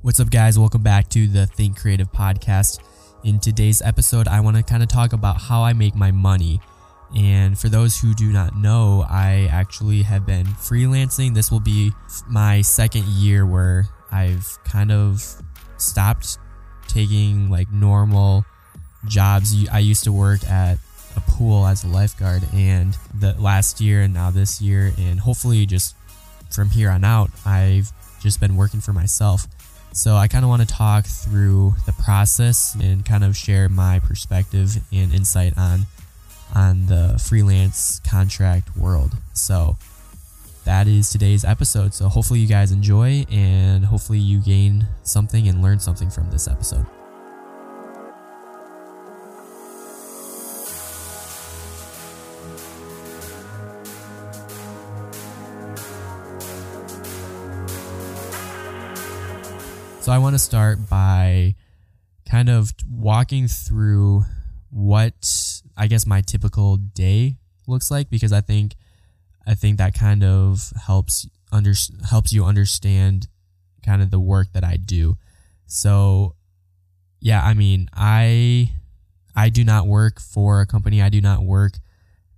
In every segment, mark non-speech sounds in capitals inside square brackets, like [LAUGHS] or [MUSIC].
What's up, guys? Welcome back to the Think Creative podcast. In today's episode, I want to kind of talk about how I make my money. And for those who do not know, I actually have been freelancing. This will be my second year where I've kind of stopped taking like normal jobs. I used to work at a pool as a lifeguard, and the last year and now this year, and hopefully just from here on out, I've just been working for myself. So I kind of want to talk through the process and kind of share my perspective and insight on on the freelance contract world. So that is today's episode. So hopefully you guys enjoy and hopefully you gain something and learn something from this episode. So I want to start by kind of walking through what I guess my typical day looks like because I think I think that kind of helps under helps you understand kind of the work that I do. So yeah, I mean, I I do not work for a company. I do not work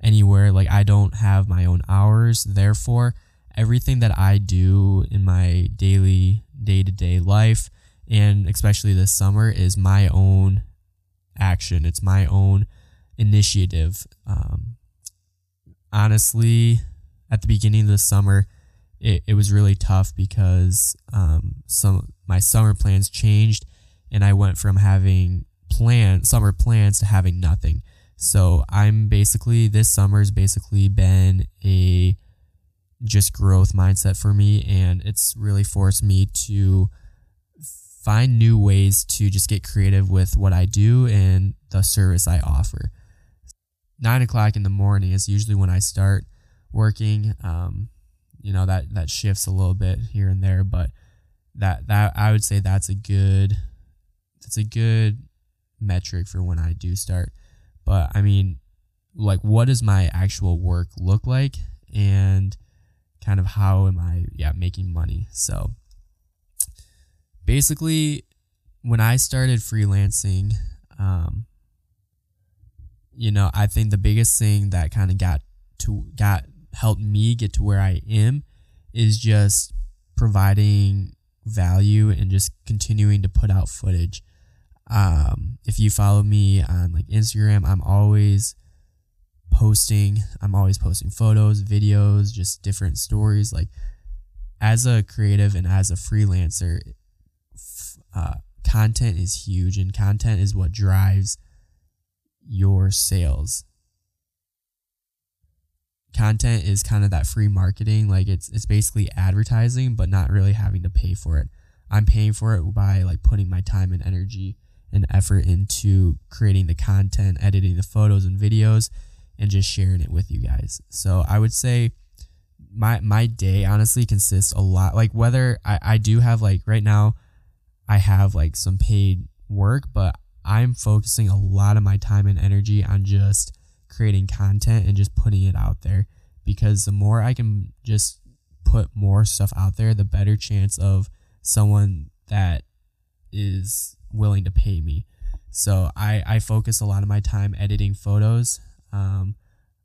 anywhere. Like I don't have my own hours. Therefore, everything that I do in my daily day to day life, and especially this summer, is my own action. It's my own initiative. Um, honestly, at the beginning of the summer, it, it was really tough because um, some my summer plans changed, and I went from having plan summer plans to having nothing. So I'm basically this summer's basically been a just growth mindset for me and it's really forced me to find new ways to just get creative with what I do and the service I offer. Nine o'clock in the morning is usually when I start working. Um, you know that that shifts a little bit here and there, but that that I would say that's a good that's a good metric for when I do start. But I mean, like, what does my actual work look like? And kind of how am I yeah making money. So basically when I started freelancing, um, you know, I think the biggest thing that kind of got to got helped me get to where I am is just providing value and just continuing to put out footage. Um, if you follow me on like Instagram, I'm always posting. I'm always posting photos, videos, just different stories. Like as a creative and as a freelancer, uh, content is huge, and content is what drives your sales. Content is kind of that free marketing, like it's it's basically advertising, but not really having to pay for it. I'm paying for it by like putting my time and energy and effort into creating the content, editing the photos and videos, and just sharing it with you guys. So I would say my my day honestly consists a lot like whether I, I do have like right now I have like some paid work, but I'm focusing a lot of my time and energy on just creating content and just putting it out there because the more I can just put more stuff out there, the better chance of someone that is willing to pay me. So I, I focus a lot of my time editing photos um,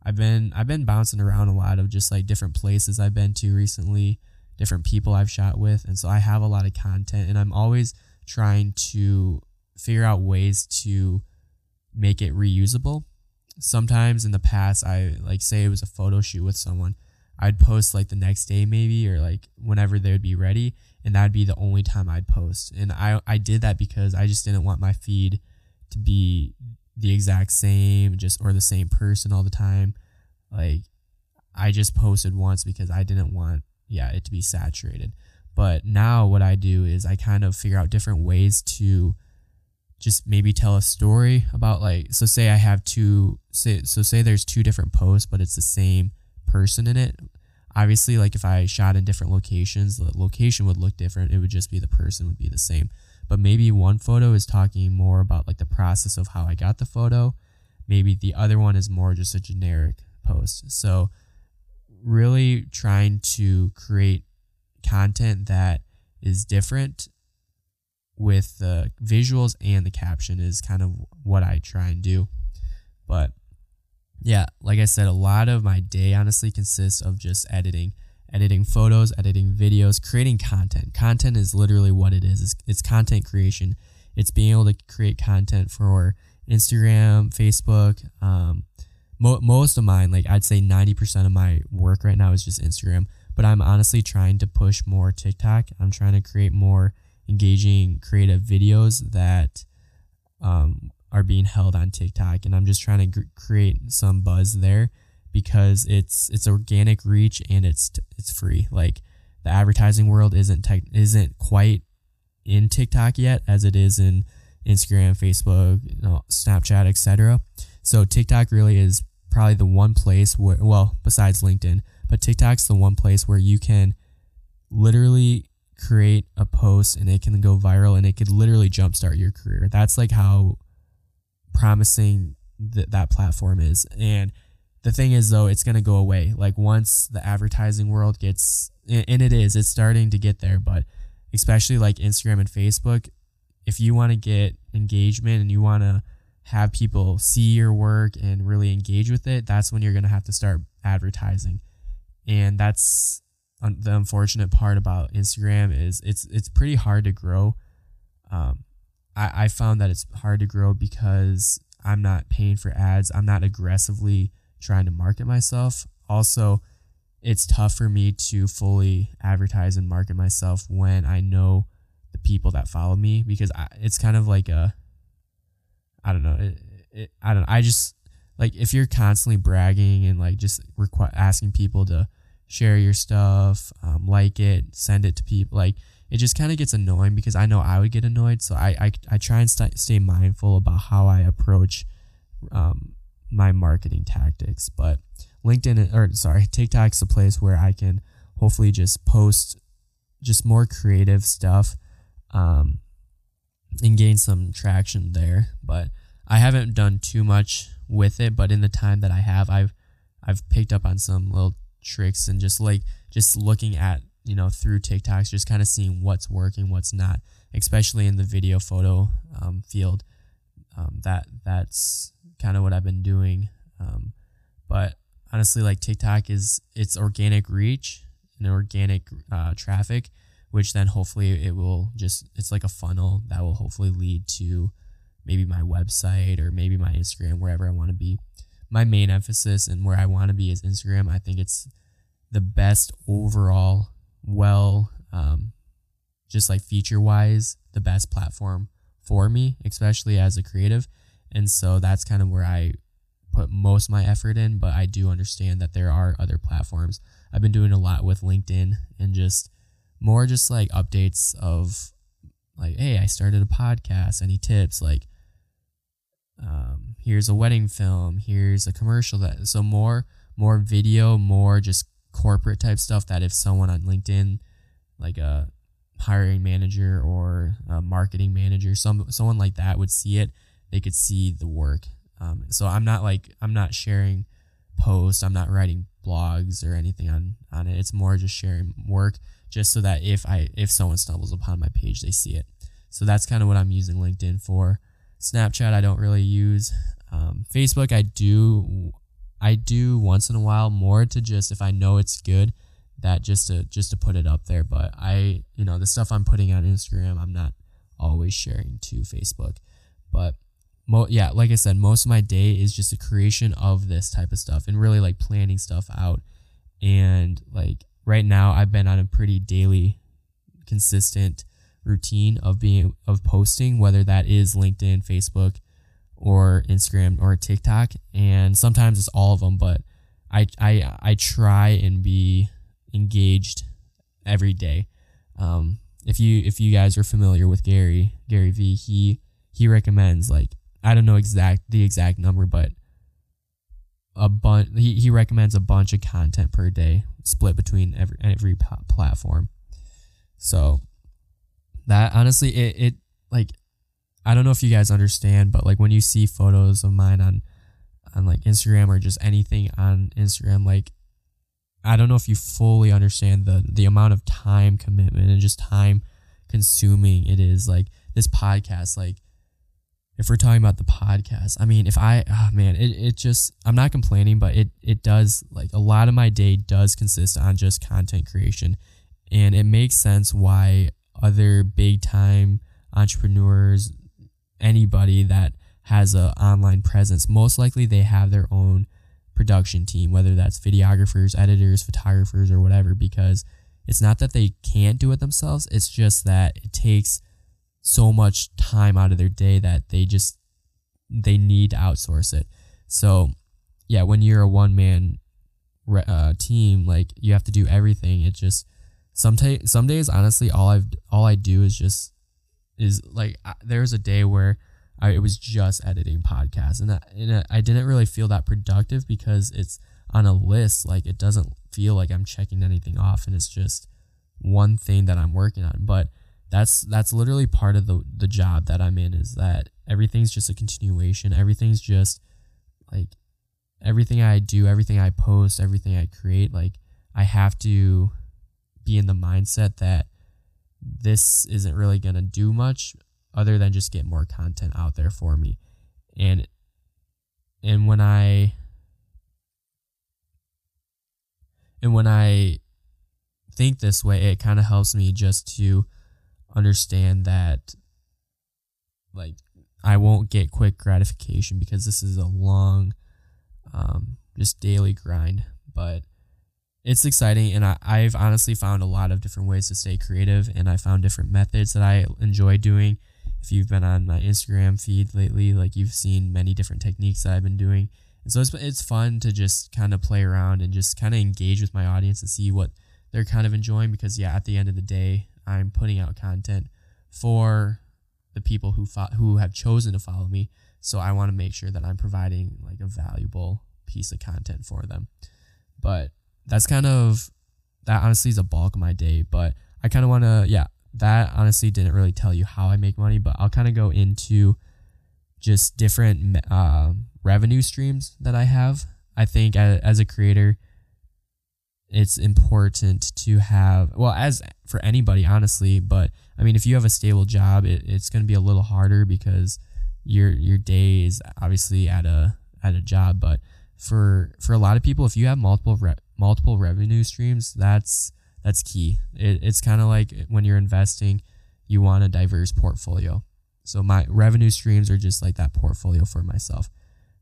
I've been I've been bouncing around a lot of just like different places I've been to recently, different people I've shot with, and so I have a lot of content, and I'm always trying to figure out ways to make it reusable. Sometimes in the past, I like say it was a photo shoot with someone, I'd post like the next day maybe or like whenever they would be ready, and that'd be the only time I'd post. And I I did that because I just didn't want my feed to be the exact same, just or the same person all the time. Like I just posted once because I didn't want yeah, it to be saturated. But now what I do is I kind of figure out different ways to just maybe tell a story about like so say I have two say so say there's two different posts but it's the same person in it. Obviously like if I shot in different locations, the location would look different. It would just be the person would be the same but maybe one photo is talking more about like the process of how I got the photo. Maybe the other one is more just a generic post. So really trying to create content that is different with the visuals and the caption is kind of what I try and do. But yeah, like I said, a lot of my day honestly consists of just editing, editing photos, editing videos, creating content. Content is literally what it is. It's, it's content creation. It's being able to create content for Instagram, Facebook. Um, mo- most of mine, like I'd say 90% of my work right now is just Instagram, but I'm honestly trying to push more TikTok. I'm trying to create more engaging, creative videos that um, are being held on TikTok, and I'm just trying to create some buzz there because it's it's organic reach and it's it's free. Like the advertising world isn't tech, isn't quite in TikTok yet as it is in Instagram, Facebook, you know, Snapchat, etc. So TikTok really is probably the one place where well, besides LinkedIn, but TikTok's the one place where you can literally create a post and it can go viral and it could literally jumpstart your career. That's like how promising th- that platform is. And the thing is though, it's going to go away. Like once the advertising world gets and it is, it's starting to get there, but especially like Instagram and Facebook, if you want to get engagement and you want to have people see your work and really engage with it, that's when you're going to have to start advertising. And that's the unfortunate part about Instagram is it's it's pretty hard to grow. Um, I, I found that it's hard to grow because I'm not paying for ads. I'm not aggressively trying to market myself. Also, it's tough for me to fully advertise and market myself when I know the people that follow me because I, it's kind of like a I don't know. It, it, I don't. I just like if you're constantly bragging and like just requ- asking people to share your stuff, um, like it, send it to people. Like it just kind of gets annoying because I know I would get annoyed. So I I, I try and st- stay mindful about how I approach um, my marketing tactics. But LinkedIn or sorry, TikTok's a place where I can hopefully just post just more creative stuff um, and gain some traction there. But I haven't done too much with it. But in the time that I have, I've I've picked up on some little tricks and just like just looking at you know through TikToks, just kind of seeing what's working, what's not, especially in the video photo um, field. Um, that that's kind of what I've been doing. Um, but honestly, like TikTok is it's organic reach and organic uh, traffic, which then hopefully it will just it's like a funnel that will hopefully lead to maybe my website or maybe my Instagram wherever I want to be my main emphasis and where I want to be is Instagram. I think it's the best overall, well, um, just like feature wise, the best platform for me, especially as a creative. And so that's kind of where I put most of my effort in, but I do understand that there are other platforms. I've been doing a lot with LinkedIn and just more just like updates of like, hey, I started a podcast, any tips, like um, here's a wedding film, here's a commercial that so more more video, more just corporate type stuff that if someone on LinkedIn, like a hiring manager or a marketing manager, some someone like that would see it, they could see the work. Um, so I'm not like I'm not sharing posts, I'm not writing blogs or anything on on it. It's more just sharing work, just so that if I if someone stumbles upon my page, they see it. So that's kind of what I'm using LinkedIn for. Snapchat I don't really use. Um, Facebook I do I do once in a while more to just if I know it's good that just to just to put it up there. But I you know the stuff I'm putting on Instagram I'm not always sharing to Facebook. But mo- yeah, like I said, most of my day is just a creation of this type of stuff and really like planning stuff out. And like right now I've been on a pretty daily consistent routine of being of posting, whether that is LinkedIn, Facebook, or Instagram or TikTok, and sometimes it's all of them. But I I I try and be engaged every day. Um, if you if you guys are familiar with Gary Gary V, he he recommends like I don't know exact the exact number, but a bunch he, he recommends a bunch of content per day split between every every platform. So that honestly it, it like I don't know if you guys understand, but like when you see photos of mine on on like Instagram or just anything on Instagram, like I don't know if you fully understand the the amount of time commitment and just time consuming it is. Like this podcast, like if we're talking about the podcast, I mean, if I, oh man, it, it just, I'm not complaining, but it, it does, like, a lot of my day does consist on just content creation. And it makes sense why other big time entrepreneurs, anybody that has a online presence, most likely they have their own production team, whether that's videographers, editors, photographers, or whatever, because it's not that they can't do it themselves, it's just that it takes so much time out of their day that they just they need to outsource it. So, yeah, when you're a one man uh, team, like you have to do everything. It just some some days, honestly, all I've all I do is just is like there's a day where I it was just editing podcasts, and I, and I didn't really feel that productive because it's on a list. Like it doesn't feel like I'm checking anything off, and it's just one thing that I'm working on, but that's that's literally part of the the job that I'm in is that everything's just a continuation. Everything's just like everything I do, everything I post, everything I create, like I have to be in the mindset that this isn't really going to do much other than just get more content out there for me. And and when I and when I think this way, it kind of helps me just to understand that like I won't get quick gratification because this is a long um, just daily grind but it's exciting and I, I've honestly found a lot of different ways to stay creative and I found different methods that I enjoy doing. If you've been on my Instagram feed lately like you've seen many different techniques that I've been doing and so it's, it's fun to just kind of play around and just kind of engage with my audience and see what they're kind of enjoying because yeah at the end of the day I'm putting out content for the people who fo- who have chosen to follow me. So I want to make sure that I'm providing like a valuable piece of content for them. But that's kind of that honestly is a bulk of my day. But I kind of want to yeah that honestly didn't really tell you how I make money, but I'll kind of go into just different uh, revenue streams that I have. I think as, as a creator, it's important to have well as for anybody honestly but i mean if you have a stable job it, it's going to be a little harder because your your day is obviously at a at a job but for for a lot of people if you have multiple re- multiple revenue streams that's that's key. It, it's kind of like when you're investing you want a diverse portfolio. So my revenue streams are just like that portfolio for myself.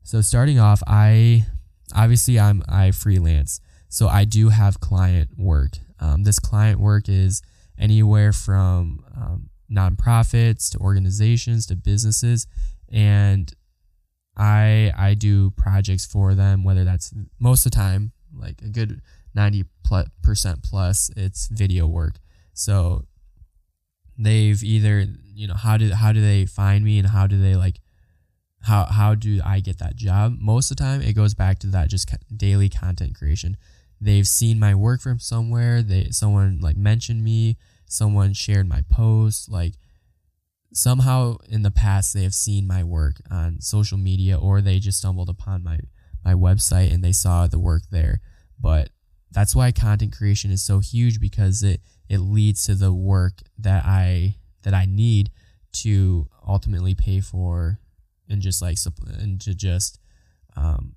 So starting off i obviously i'm i freelance so I do have client work. Um, this client work is anywhere from um, nonprofits to organizations to businesses, and I I do projects for them. Whether that's most of the time, like a good ninety percent plus, it's video work. So they've either you know how do how do they find me and how do they like how how do I get that job? Most of the time, it goes back to that just daily content creation they've seen my work from somewhere they someone like mentioned me someone shared my post like somehow in the past they have seen my work on social media or they just stumbled upon my my website and they saw the work there. But that's why content creation is so huge because it it leads to the work that I that I need to ultimately pay for and just like and to just um,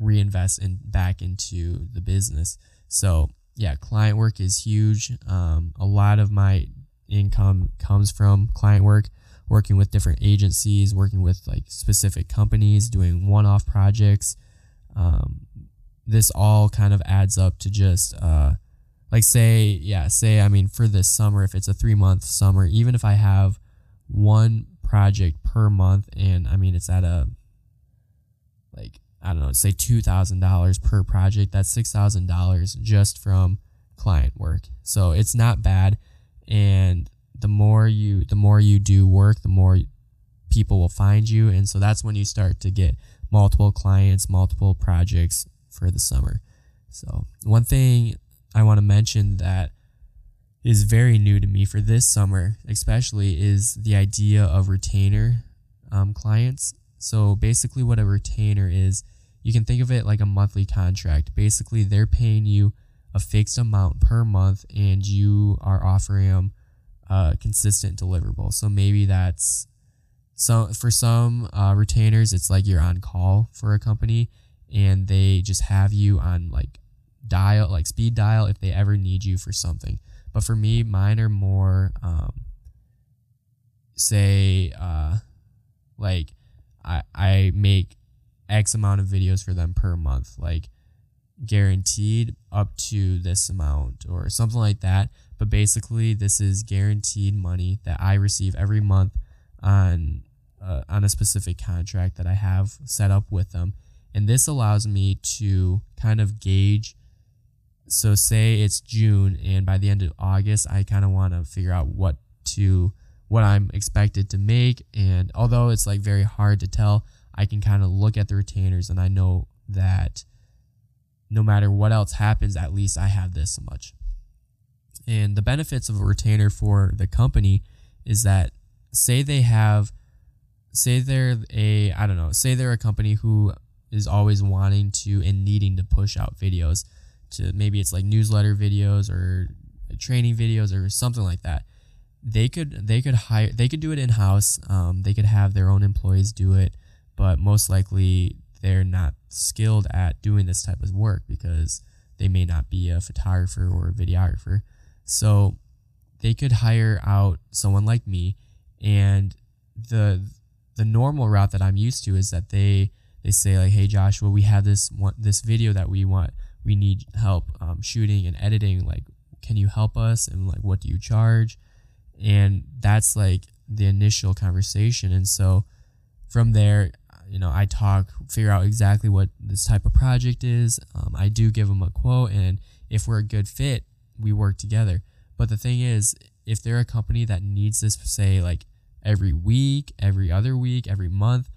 reinvest in back into the business. So yeah, client work is huge. Um, a lot of my income comes from client work, working with different agencies, working with like specific companies, doing one-off projects. Um, this all kind of adds up to just uh, like say yeah say I mean for this summer if it's a three month summer even if I have one project per month and I mean it's at a I don't know, say $2,000 per project. That's $6,000 just from client work. So it's not bad. And the more you, the more you do work, the more people will find you. And so that's when you start to get multiple clients, multiple projects for the summer. So one thing I want to mention that is very new to me for this summer, especially, is the idea of retainer um, clients. So basically, what a retainer is, you can think of it like a monthly contract. Basically, they're paying you a fixed amount per month, and you are offering them a consistent deliverable. So maybe that's so for some uh, retainers, it's like you're on call for a company and they just have you on like dial, like speed dial if they ever need you for something. But for me, mine are more, um, say, uh, like I, I make X amount of videos for them per month, like guaranteed up to this amount or something like that. But basically, this is guaranteed money that I receive every month on uh, on a specific contract that I have set up with them, and this allows me to kind of gauge. So, say it's June, and by the end of August, I kind of want to figure out what to what I'm expected to make. And although it's like very hard to tell, I can kind of look at the retainers and I know that no matter what else happens, at least I have this much. And the benefits of a retainer for the company is that say they have say they're a I don't know, say they're a company who is always wanting to and needing to push out videos to maybe it's like newsletter videos or training videos or something like that they could they could hire they could do it in house. Um, they could have their own employees do it, but most likely they're not skilled at doing this type of work because they may not be a photographer or a videographer. So they could hire out someone like me, and the the normal route that I'm used to is that they they say like, "Hey Joshua, we have this one this video that we want we need help um, shooting and editing. Like, can you help us? And like, what do you charge?" And that's like the initial conversation. And so from there you know i talk figure out exactly what this type of project is. Um, i do give them a quote and if we're a good fit we work together. But the thing is if they're a company that needs this say like every week every other week every month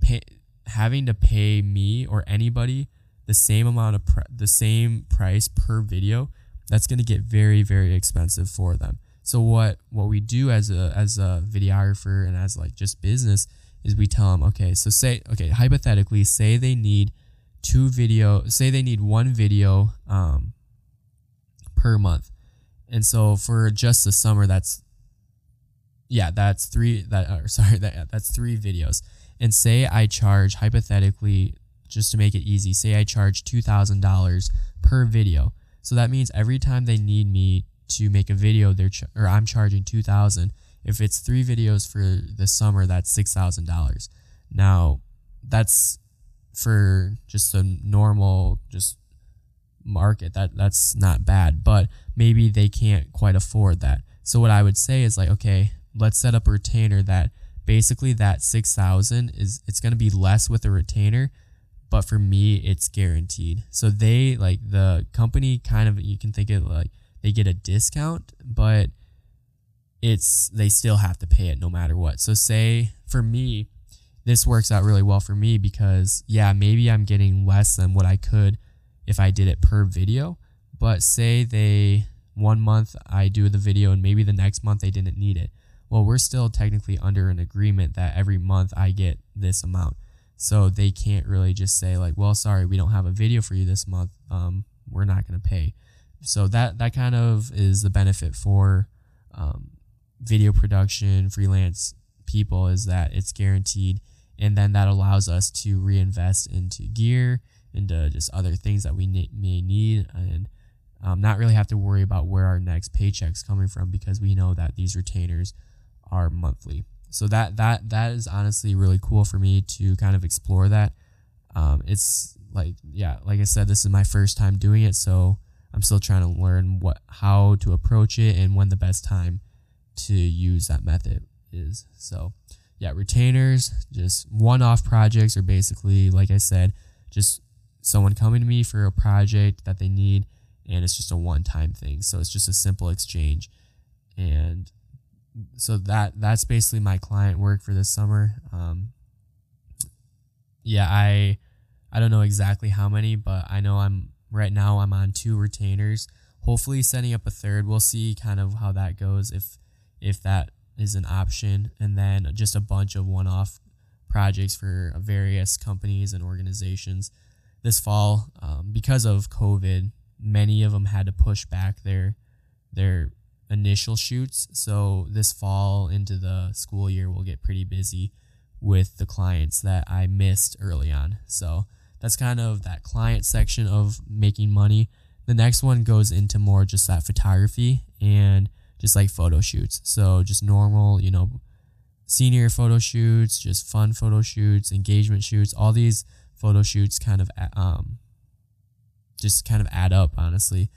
pay, having to pay me or anybody the same amount of pr- the same price per video that's going to get very very expensive for them so what what we do as a as a videographer and as like just business is we tell them, okay, so say okay, hypothetically, say they need two video, say they need one video um, per month, and so for just the summer, that's yeah, that's three that or [LAUGHS] sorry that that's three videos, and say I charge hypothetically just to make it easy, say I charge two thousand dollars per video. So that means every time they need me to make a video, they're ch- or I'm charging two thousand. If it's three videos for the summer, that's six thousand dollars. Now, that's for just a normal just market. That that's not bad, but maybe they can't quite afford that. So what I would say is like, okay, let's set up a retainer that basically that 6000 is it's going to be less with a retainer but for me it's guaranteed so they like the company kind of you can think of like they get a discount, but it's they still have to pay it no matter what. So say for me, this works out really well for me because yeah, maybe I'm getting less than what I could if I did it per video, but say they one month I do the video and maybe the next month they didn't need it. Well, we're still technically under an agreement that every month I get this amount. So they can't really just say like, well, sorry, we don't have a video for you this month. Um, we're not going to pay. So that that kind of is the benefit for um, video production freelance people is that it's guaranteed, and then that allows us to reinvest into gear, into just other things that we may need, and um, not really have to worry about where our next paycheck's coming from because we know that these retainers are monthly. So that that that is honestly really cool for me to kind of explore that. Um, it's like yeah, like I said, this is my first time doing it, so I'm still trying to learn what how to approach it and when the best time to use that method is. So, yeah, retainers, just one-off projects are basically like I said, just someone coming to me for a project that they need and it's just a one-time thing. So, it's just a simple exchange. And so that that's basically my client work for this summer. Um, yeah, I I don't know exactly how many, but I know I'm Right now, I'm on two retainers. Hopefully, setting up a third. We'll see kind of how that goes if if that is an option, and then just a bunch of one-off projects for various companies and organizations. This fall, um, because of COVID, many of them had to push back their their initial shoots. So this fall into the school year, we'll get pretty busy with the clients that I missed early on. So that's kind of that client section of making money. The next one goes into more just that photography and just like photo shoots. So just normal, you know, senior photo shoots, just fun photo shoots, engagement shoots, all these photo shoots kind of um just kind of add up honestly.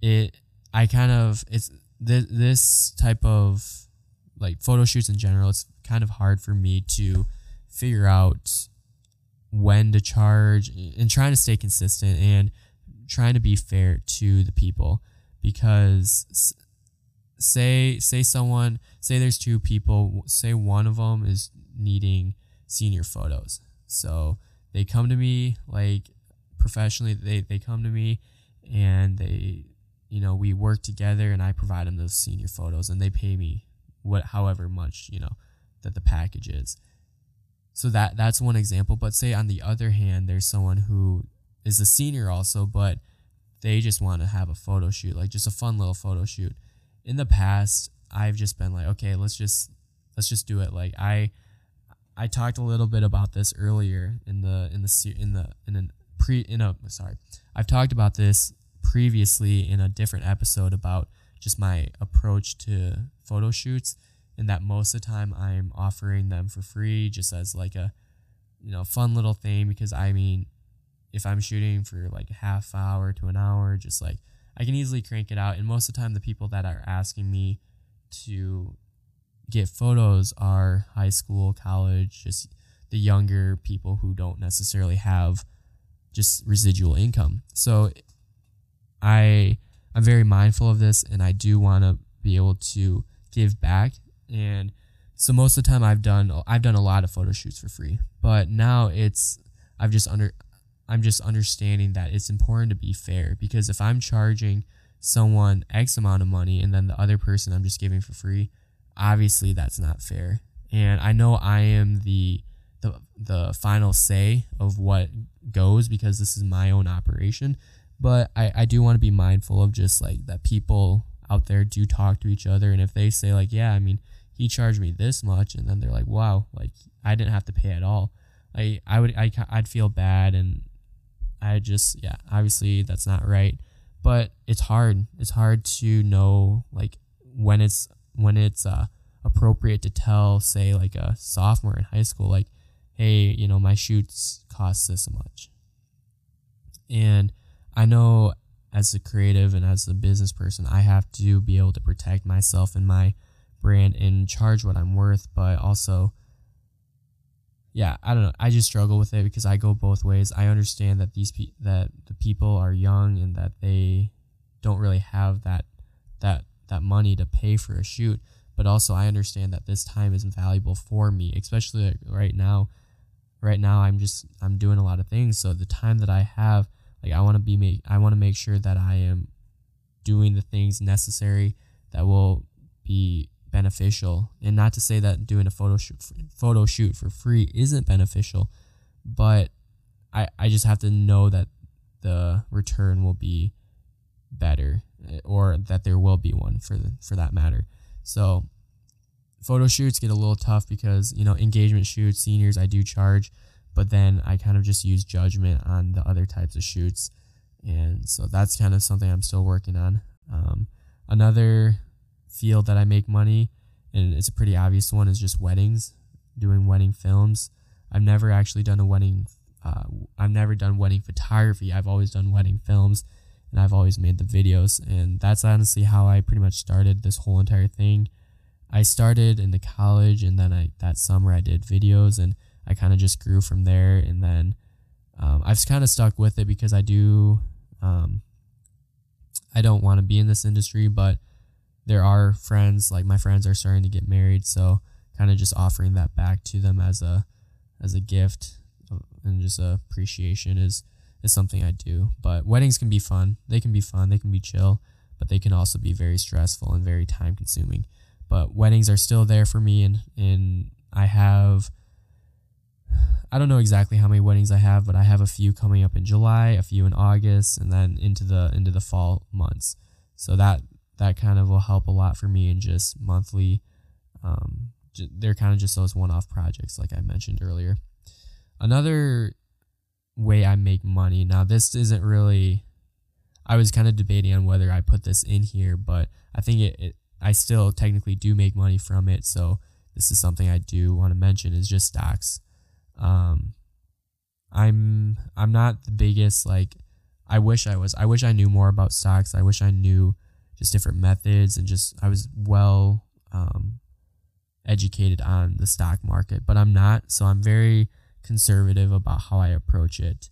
It I kind of it's th- this type of like photo shoots in general, it's kind of hard for me to figure out when to charge and trying to stay consistent and trying to be fair to the people. Because say say someone say there's two people say one of them is needing senior photos. So they come to me like professionally they, they come to me and they you know we work together and i provide them those senior photos and they pay me what however much you know that the package is so that that's one example but say on the other hand there's someone who is a senior also but they just want to have a photo shoot like just a fun little photo shoot in the past I've just been like, okay, let's just let's just do it. Like I I talked a little bit about this earlier in the in the in the in a pre in a sorry. I've talked about this previously in a different episode about just my approach to photo shoots and that most of the time I'm offering them for free just as like a you know fun little thing because I mean if I'm shooting for like a half hour to an hour just like I can easily crank it out. And most of the time, the people that are asking me to get photos are high school, college, just the younger people who don't necessarily have just residual income. So I I'm very mindful of this and I do want to be able to give back and so most of the time I've done I've done a lot of photo shoots for free. But now it's I've just under I'm just understanding that it's important to be fair because if I'm charging someone X amount of money and then the other person I'm just giving for free, obviously that's not fair. And I know I am the the the final say of what goes because this is my own operation. But I, I do want to be mindful of just like that people out there do talk to each other and if they say like, yeah, I mean, he charged me this much and then they're like, wow, like I didn't have to pay at all. I I would I I'd feel bad and I just yeah, obviously that's not right, but it's hard. It's hard to know like when it's when it's uh, appropriate to tell, say like a sophomore in high school, like, hey, you know, my shoots cost this much. And I know as a creative and as a business person, I have to be able to protect myself and my brand and charge what I'm worth, but also yeah, I don't know. I just struggle with it because I go both ways. I understand that these pe- that the people are young and that they don't really have that that that money to pay for a shoot, but also I understand that this time is valuable for me, especially right now. Right now, I'm just I'm doing a lot of things, so the time that I have, like I want to be make I want to make sure that I am doing the things necessary that will be beneficial. And not to say that doing a photo shoot, photo shoot for free isn't beneficial, but I, I just have to know that the return will be better eh, or that there will be one for the, for that matter. So photo shoots get a little tough because, you know, engagement shoots, seniors I do charge, but then I kind of just use judgment on the other types of shoots. And so that's kind of something I'm still working on. Um, another field that I make money, and it's a pretty obvious one, is just weddings, doing wedding films. I've never actually done a wedding. Uh, I've never done wedding photography. I've always done wedding films, and I've always made the videos. And that's honestly how I pretty much started this whole entire thing. I started in the college, and then I that summer I did videos, and I kind of just grew from there. And then um, I've kind of stuck with it because I do. Um, I don't want to be in this industry, but there are friends like my friends are starting to get married so kind of just offering that back to them as a as a gift uh, and just appreciation is is something I do. But weddings can be fun. They can be fun. They can be chill but they can also be very stressful and very time consuming but weddings are still there for me and and I have I don't know exactly how many weddings I have but I have a few coming up in July a few in August and then into the into the fall months. So that that kind of will help a lot for me in just monthly. Um, they're kind of just those one-off projects, like I mentioned earlier. Another way I make money. Now, this isn't really. I was kind of debating on whether I put this in here, but I think it, it I still technically do make money from it. So this is something I do want to mention is just stocks. Um, I'm I'm not the biggest like I wish I was. I wish I knew more about stocks. I wish I knew just different methods and just I was well um, educated on the stock market, but I'm not. So I'm very conservative about how I approach it.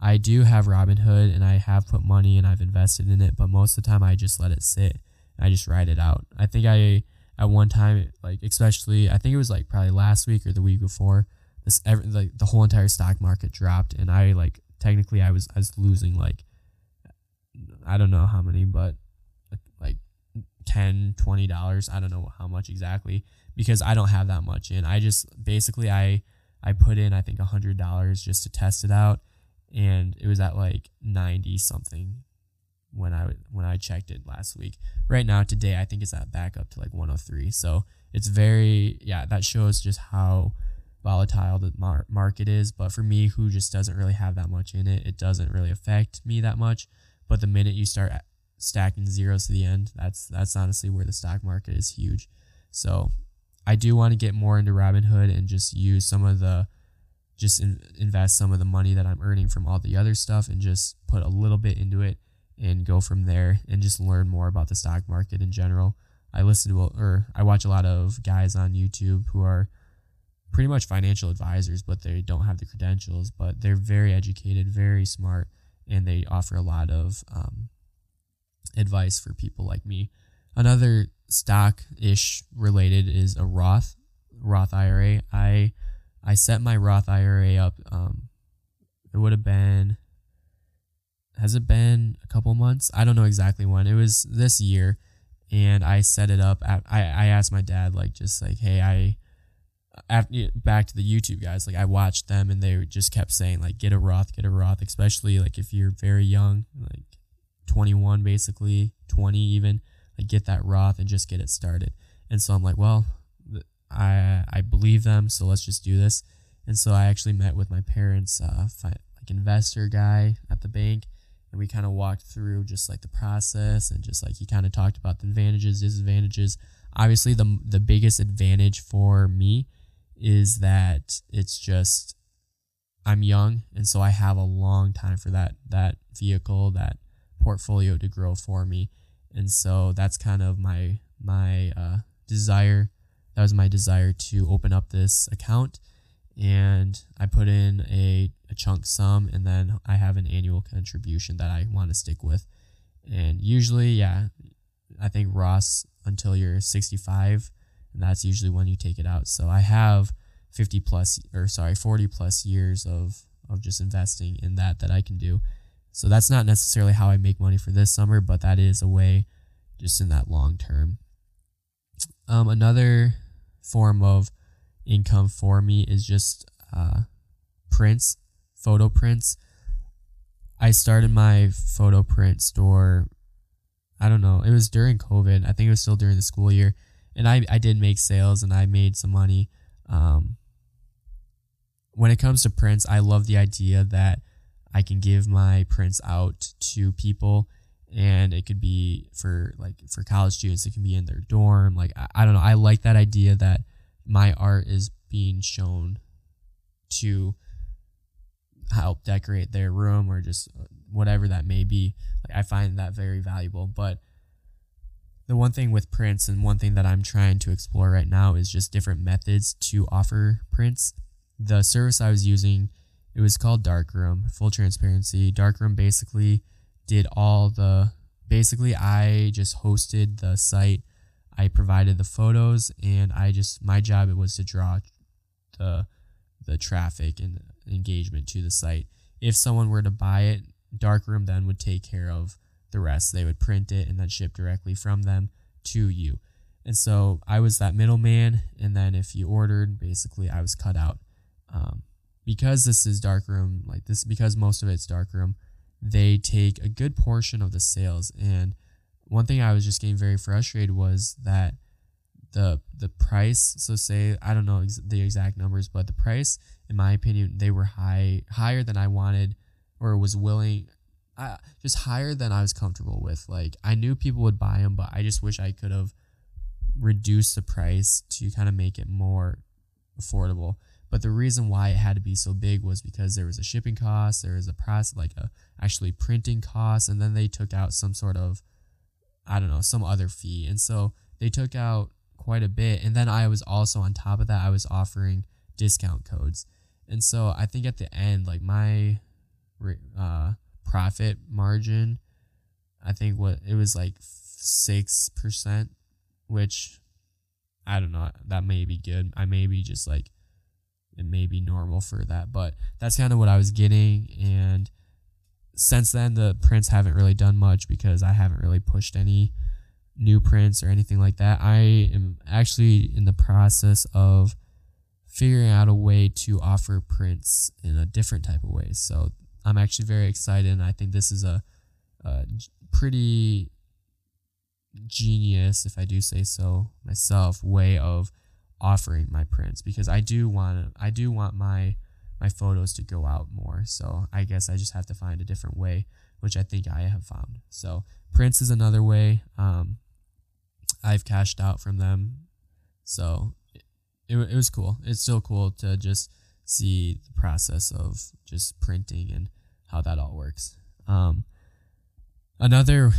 I do have Robinhood and I have put money and I've invested in it, but most of the time I just let it sit. I just ride it out. I think I at one time like especially I think it was like probably last week or the week before this every, like the whole entire stock market dropped and I like technically I was I was losing like I don't know how many but 10 20 dollars I don't know how much exactly because I don't have that much in I just basically I I put in I think a hundred dollars just to test it out and it was at like 90 something when I when I checked it last week. Right now today I think it's at back up to like 103. So it's very yeah, that shows just how volatile the mar- market is, but for me who just doesn't really have that much in it, it doesn't really affect me that much. But the minute you start stacking zeros to the end, that's that's honestly where the stock market is huge. So I do want to get more into Robinhood and just use some of the just in, invest some of the money that I'm earning from all the other stuff and just put a little bit into it and go from there and just learn more about the stock market in general. I listen to or I watch a lot of guys on YouTube who are pretty much financial advisors, but they don't have the credentials, but they're very educated, very smart, and they offer a lot of um, advice for people like me. Another stock ish related is a Roth Roth IRA. I I set my Roth IRA up. Um, it would have been has it been a couple months? I don't know exactly when. It was this year, and I set it up. At, I I asked my dad like just like hey I. After, back to the YouTube guys, like I watched them and they just kept saying like get a Roth, get a Roth, especially like if you're very young, like 21 basically, 20 even, like get that Roth and just get it started. And so I'm like, well, I I believe them, so let's just do this. And so I actually met with my parents, uh, like investor guy at the bank, and we kind of walked through just like the process and just like he kind of talked about the advantages disadvantages obviously the the biggest advantage for me is that it's just I'm young and so I have a long time for that that vehicle that portfolio to grow for me and so that's kind of my my uh, desire that was my desire to open up this account and I put in a, a chunk sum and then I have an annual contribution that I want to stick with. And usually, yeah, I think Roth until you're 65, and that's usually when you take it out. So I have 50 plus or sorry, 40 plus years of of just investing in that that I can do. So that's not necessarily how I make money for this summer, but that is a way just in that long term. Um, another form of income for me is just uh, prints, photo prints. I started my photo print store. I don't know. It was during COVID. I think it was still during the school year, and I I did make sales and I made some money. Um, when it comes to prints, I love the idea that I can give my prints out to people and it could be for like for college students it can be in their dorm like I, I don't know i like that idea that my art is being shown to help decorate their room or just uh, whatever that may be. Like, I find that very valuable. But the one thing with prints and one thing that I'm trying to explore right now is just different methods to offer prints. The service I was using, it was called Darkroom, full transparency. Darkroom basically did all the basically I just hosted the site I provided the photos, and I just my job it was to draw the the traffic and engagement to the site. If someone were to buy it, Darkroom then would take care of the rest. They would print it and then ship directly from them to you. And so I was that middleman, and then if you ordered, basically I was cut out. Um, because this is darkroom, like this, because most of it's darkroom, they take a good portion of the sales. And one thing I was just getting very frustrated was that the the price. So say I don't know ex- the exact numbers, but the price, in my opinion, they were high higher than I wanted or was willing. I, just higher than I was comfortable with. Like I knew people would buy them, but I just wish I could have reduced the price to kind of make it more affordable. But the reason why it had to be so big was because there was a shipping cost, there was a price like a actually printing cost, and then they took out some sort of I don't know, some other fee. And so they took out quite a bit. And then I was also on top of that, I was offering discount codes. And so I think at the end, like my uh, profit margin, I think what it was like 6%, which I don't know, that may be good. I may be just like, it may be normal for that, but that's kind of what I was getting. And since then, the prints haven't really done much because I haven't really pushed any new prints or anything like that. I am actually in the process of figuring out a way to offer prints in a different type of way. So I'm actually very excited, and I think this is a, a pretty genius, if I do say so myself, way of offering my prints because I do want I do want my my photos to go out more. So I guess I just have to find a different way, which I think I have found. So prints is another way. Um, I've cashed out from them, so it, it, it was cool. It's still cool to just see the process of just printing and how that all works. Um, another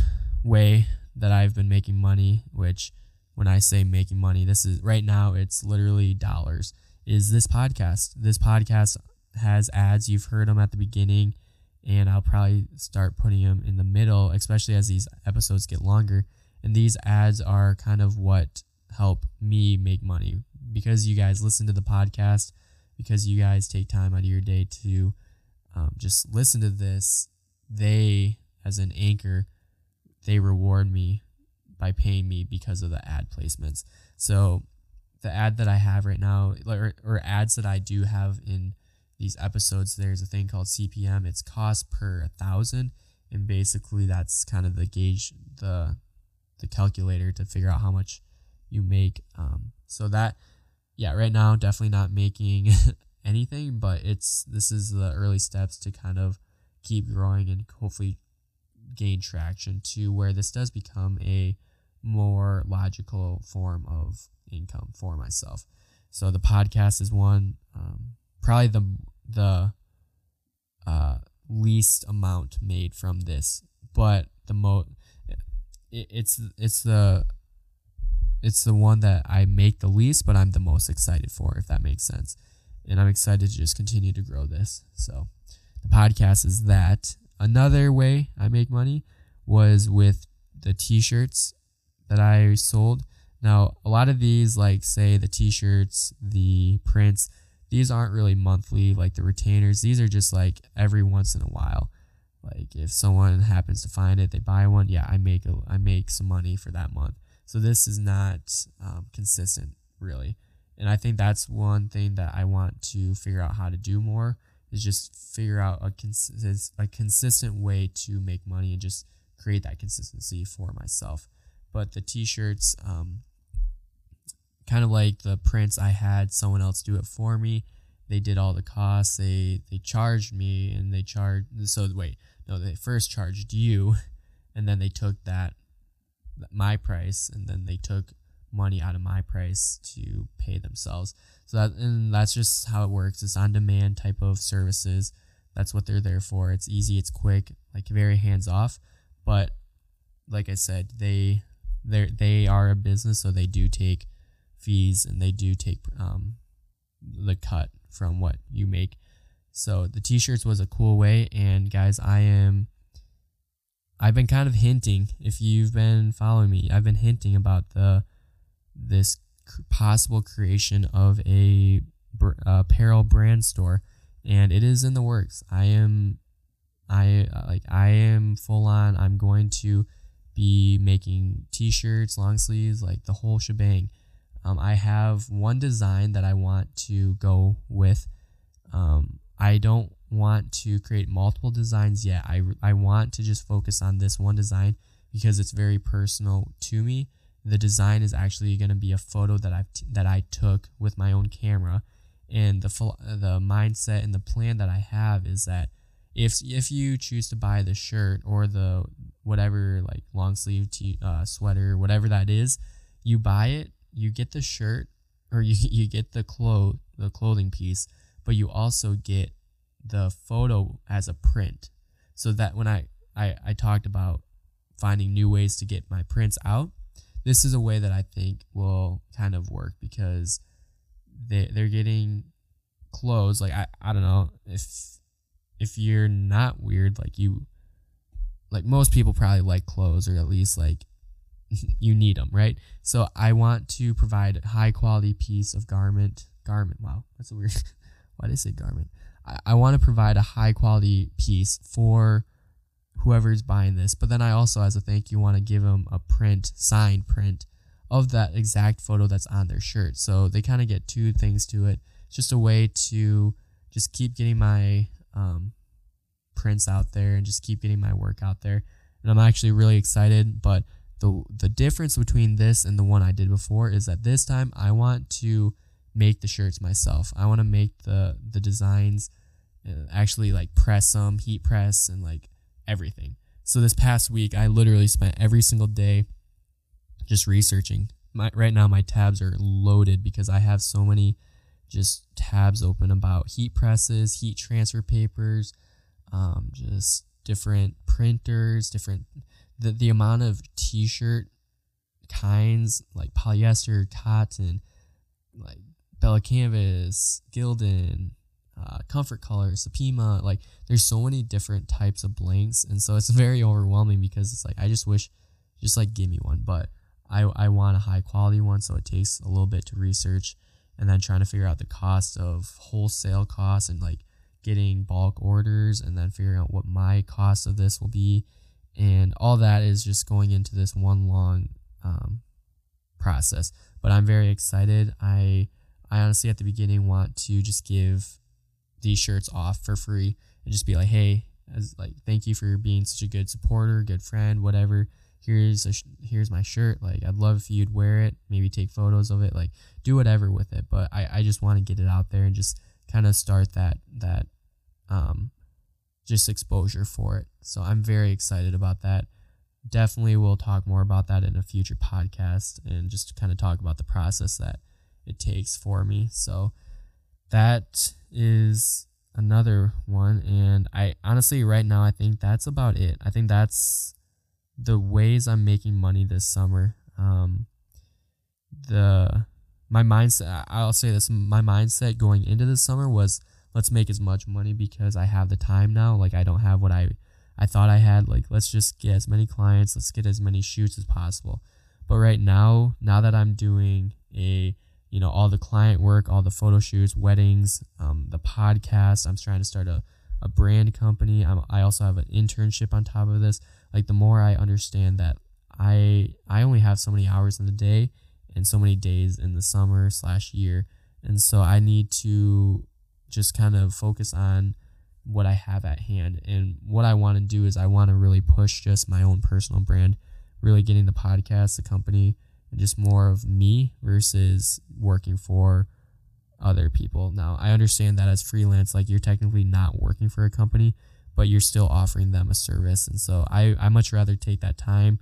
way that I've been making money, which when I say making money, this is right now it's literally dollars, is this podcast. This podcast has ads. You've heard them at the beginning, and I'll probably start putting them in the middle, especially as these episodes get longer. And these ads are kind of what help me make money because you guys listen to the podcast, because you guys take time out of your day to um, just listen to this. They, as an anchor, they reward me by paying me because of the ad placements. So the ad that I have right now, or, or ads that I do have in these episodes, there's a thing called CPM. It's cost per a thousand, and basically that's kind of the gauge, the the calculator to figure out how much you make. Um, so that, yeah, right now definitely not making [LAUGHS] anything, but it's this is the early steps to kind of keep growing and hopefully gain traction to where this does become a more logical form of income for myself. So the podcast is one. Um, probably the the uh, least amount made from this, but the mo it, it's it's the it's the one that I make the least, but I'm the most excited for, if that makes sense. And I'm excited to just continue to grow this. So the podcast is that. Another way I make money was with the t-shirts that I sold. Now, a lot of these, like say the t-shirts, the prints, these aren't really monthly like the retainers. These are just like every once in a while. Like if someone happens to find it they buy one yeah i make a, i make some money for that month. So this is not um, consistent really. And i think that's one thing that i want to figure out how to do more is just figure out a, cons- a consistent way to make money and just create that consistency for myself but the t-shirts um, kind of like the prints I had someone else do it for me. They did all the costs. They they charged me and they charged so wait, no, they first charged you [LAUGHS] and then they took that my price and then they took money out of my price to pay themselves. So that and that's just how it works. It's on demand type of services. That's what they're there for. It's easy, it's quick, like very hands off. But like I said, they they they are a business, so they do take fees and they do take um, the cut from what you make. So the t-shirts was a cool way and guys, I am I've been kind of hinting if you've been following me, I've been hinting about the this possible creation of a apparel brand store and it is in the works. I am I like I am full on I'm going to be making t-shirts, long sleeves, like the whole shebang. Um, I have one design that I want to go with. Um, I don't want to create multiple designs yet. I, I want to just focus on this one design because it's very personal to me. The design is actually going to be a photo that I t- that I took with my own camera, and the the mindset and the plan that I have is that if if you choose to buy the shirt or the whatever like long sleeve t- uh, sweater whatever that is, you buy it, you get the shirt or [LAUGHS] you you get the clo- the clothing piece, but you also get the photo as a print. So that when I, I, I talked about finding new ways to get my prints out, this is a way that I think will kind of work because they they're getting clothes like I, I don't know if if you're not weird like you like most people probably like clothes or at least like [LAUGHS] you need them right so i want to provide a high quality piece of garment garment wow that's a weird [LAUGHS] why did i say garment I, I want to provide a high quality piece for whoever's buying this. But then I also, as a thank you, want to give them a print, signed print of that exact photo that's on their shirt. So they kind of get two things to it. It's just a way to just keep getting my um, prints out there and just keep getting my work out there. And I'm actually really excited. But the the difference between this and the one I did before is that this time I want to make the shirts myself. I want to make the the designs, uh, actually like press them, heat press, and like everything. So this past week, I literally spent every single day just researching. My right now, my tabs are loaded because I have so many just tabs open about heat presses, heat transfer papers, um, just different printers, different the the amount of t-shirt kinds like polyester, cotton, like Bella Canvas, Gildan, uh, Comfort Color, Supima. Like, there's so many different types of blanks, and so it's [LAUGHS] very overwhelming because it's like I just wish, just like give me one, but I I want a high quality one, so it takes a little bit to research, and then trying to figure out the cost of wholesale costs and like getting bulk orders, and then figuring out what my cost of this will be, and all that is just going into this one long um, process. But I'm very excited. I I honestly at the beginning want to just give these shirts off for free and just be like, hey, as like thank you for being such a good supporter, good friend, whatever. Here's a sh- here's my shirt. Like I'd love if you'd wear it, maybe take photos of it, like do whatever with it. But I I just want to get it out there and just kind of start that that um just exposure for it. So I'm very excited about that. Definitely we'll talk more about that in a future podcast and just kind of talk about the process that it takes for me. So that is another one. And I honestly, right now, I think that's about it. I think that's the ways I'm making money this summer. Um, the my mindset, I'll say this, my mindset going into the summer was let's make as much money because I have the time now. Like I don't have what I I thought I had. Like let's just get as many clients, let's get as many shoots as possible. But right now, now that I'm doing a you know all the client work all the photo shoots weddings um, the podcast i'm trying to start a, a brand company I'm, i also have an internship on top of this like the more i understand that i i only have so many hours in the day and so many days in the summer slash year and so i need to just kind of focus on what i have at hand and what i want to do is i want to really push just my own personal brand really getting the podcast the company and just more of me versus working for other people. Now, I understand that as freelance, like you're technically not working for a company, but you're still offering them a service. And so I, I much rather take that time,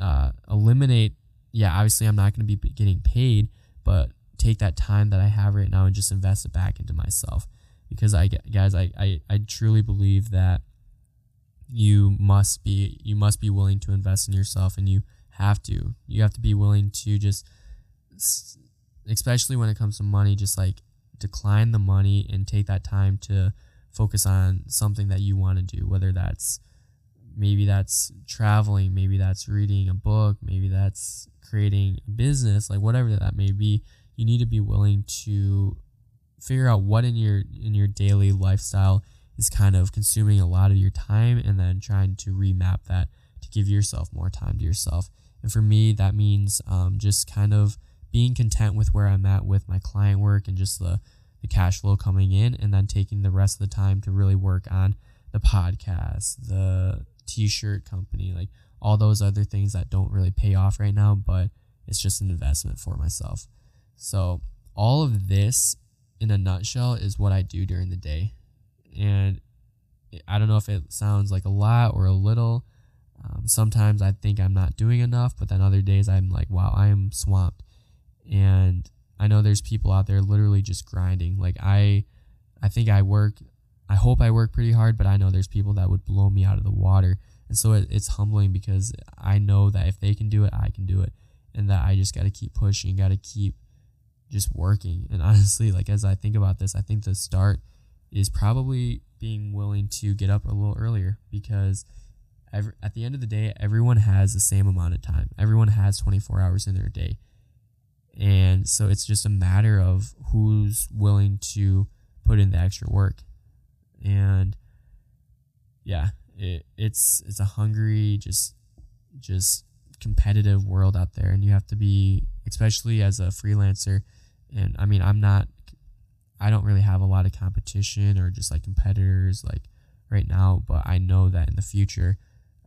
uh, eliminate, yeah, obviously I'm not going to be getting paid, but take that time that I have right now and just invest it back into myself. Because I, guys, I, I, I truly believe that you must be, you must be willing to invest in yourself and you, have to. You have to be willing to just, especially when it comes to money, just like decline the money and take that time to focus on something that you want to do, whether that's maybe that's traveling, maybe that's reading a book, maybe that's creating a business, like whatever that may be. You need to be willing to figure out what in your in your daily lifestyle is kind of consuming a lot of your time and then trying to remap that to give yourself more time to yourself and for me, that means um, just kind of being content with where I'm at with my client work and just the, the cash flow coming in, and then taking the rest of the time to really work on the podcast, the t shirt company, like all those other things that don't really pay off right now, but it's just an investment for myself. So, all of this in a nutshell is what I do during the day. And I don't know if it sounds like a lot or a little. Um, sometimes I think I'm not doing enough, but then other days I'm like, wow, I am swamped. And I know there's people out there literally just grinding. Like I, I think I work. I hope I work pretty hard, but I know there's people that would blow me out of the water. And so it, it's humbling because I know that if they can do it, I can do it, and that I just got to keep pushing, got to keep just working. And [LAUGHS] honestly, like as I think about this, I think the start is probably being willing to get up a little earlier because every, at the end of the day, everyone has the same amount of time. Everyone has 24 hours in their day. And so it's just a matter of who's willing to put in the extra work. And yeah, it, it's it's a hungry, just just competitive world out there and you have to be especially as a freelancer and I mean I'm not I don't really have a lot of competition or just like competitors like right now, but I know that in the future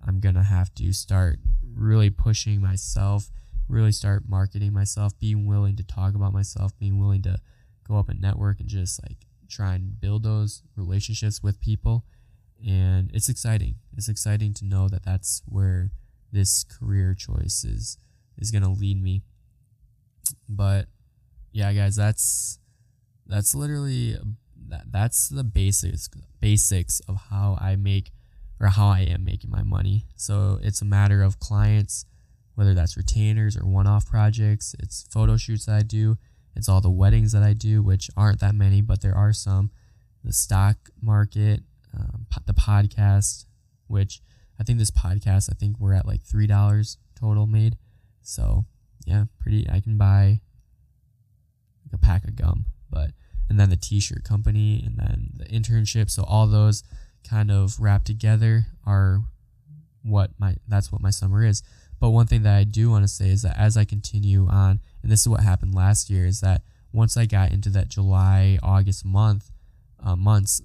I'm to have to start really pushing myself, really start marketing myself, being willing to talk about myself, being willing to go up and network and just like try and build those relationships with people. And it's exciting. It's exciting to know that that's where this career choice is is going to lead me. But yeah, guys, that's that's literally that, that's the basics basics of how I make or how I am making my money. So it's a matter of clients, whether that's retainers or one-off projects. It's photo shoots that I do. It's all the weddings that I do, which aren't that many, but there are some. The stock market, um, the podcast, which I think this podcast, I think we're at like three dollars total made. So yeah, pretty. I can buy a pack of gum, but and then the t-shirt company and then the internship so all those kind of wrapped together are what my that's what my summer is but one thing that i do want to say is that as i continue on and this is what happened last year is that once i got into that july august month uh, months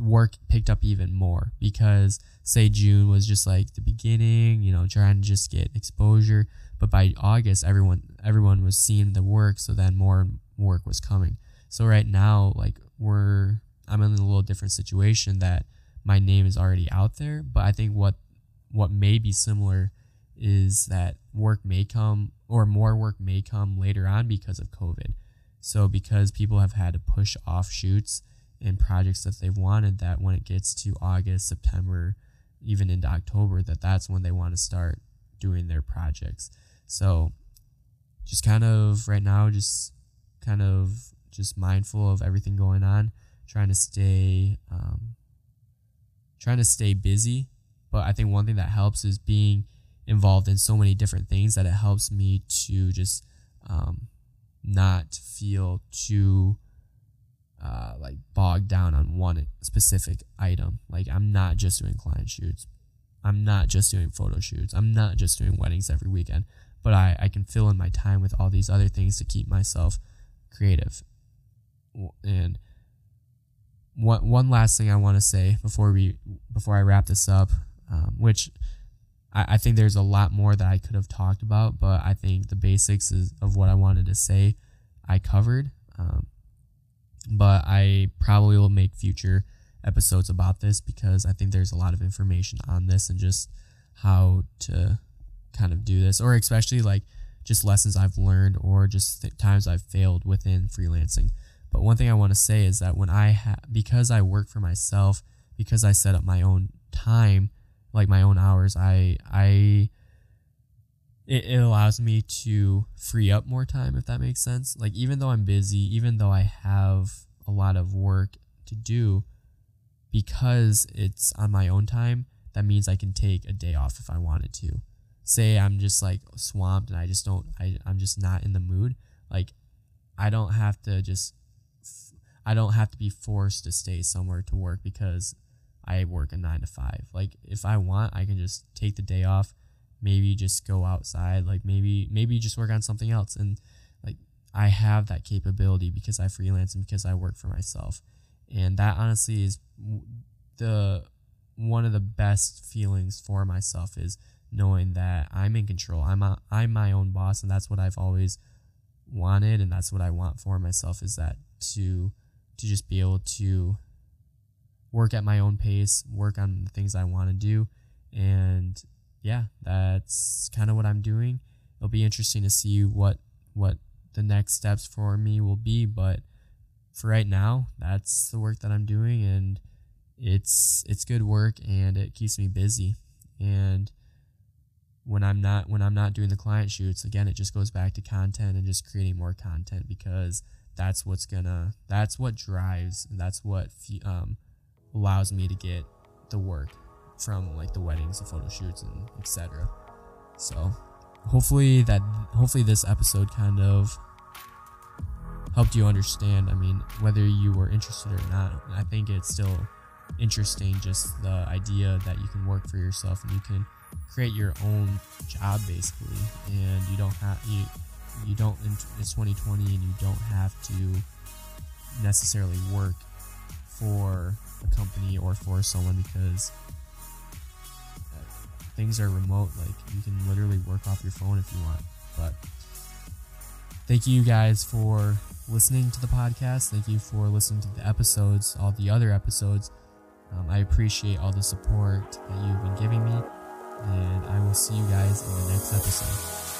work picked up even more because say june was just like the beginning you know trying to just get exposure. But by august everyone everyone was seeing the work so then more work was coming. So right now, like we're I'm in a little different situation that my name is already out there, but I think what what may be similar is that work may come or more work may come later on because of COVID. So because people have had to push off shoots and projects that they've wanted that when it gets to August, September, even into October that that's when they want to start doing their projects. So just kind of right now just kind of just mindful of everything going on, trying to stay um, trying to stay busy. But I think one thing that helps is being involved in so many different things that it helps me to just um, not feel too uh, like bogged down on one specific item. Like I'm not just doing client shoots. I'm not just doing photo shoots. I'm not just doing weddings every weekend. But I, I can fill in my time with all these other things to keep myself creative and one one last thing I want to say before we before I wrap this up, um, which I, I think there's a lot more that I could have talked about, but I think the basics is, of what I wanted to say I covered. Um, but I probably will make future episodes about this because I think there's a lot of information on this and just how to kind of do this, or especially like just lessons I've learned or just th- times I've failed within freelancing. But one thing I want to say is that when I have, because I work for myself, because I set up my own time, like my own hours, I, I, it, it allows me to free up more time, if that makes sense. Like, even though I'm busy, even though I have a lot of work to do, because it's on my own time, that means I can take a day off if I wanted to. Say I'm just like swamped and I just don't, I, I'm just not in the mood. Like, I don't have to just I don't have to be forced to stay somewhere to work because I work a nine to five. Like if I want, I can just take the day off, maybe just go outside, like maybe maybe just work on something else. And like I have that capability because I freelance and because I work for myself. And that honestly is the one of the best feelings for myself is knowing that I'm in control. I'm a, I'm my own boss, and that's what I've always wanted, and that's what I want for myself is that to to just be able to work at my own pace, work on the things I want to do, and yeah, that's kind of what I'm doing. It'll be interesting to see what what the next steps for me will be, but for right now, that's the work that I'm doing and it's it's good work and it keeps me busy. And when I'm not when I'm not doing the client shoots, again, it just goes back to content and just creating more content because that's what's gonna that's what drives that's what um, allows me to get the work from like the weddings, the photo shoots, and etc. So hopefully that hopefully this episode kind of helped you understand. I mean, whether you were interested or not, I think it's still interesting just the idea that you can work for yourself and you can create your own job basically and you don't have you you don't it's 2020 and you don't have to necessarily work for a company or for someone because things are remote. Like you can literally work off your phone if you want. But thank you guys for listening to the podcast. Thank you for listening to the episodes, all the other episodes. Um, I appreciate all the support that you've been giving me, and I will see you guys in the next episode.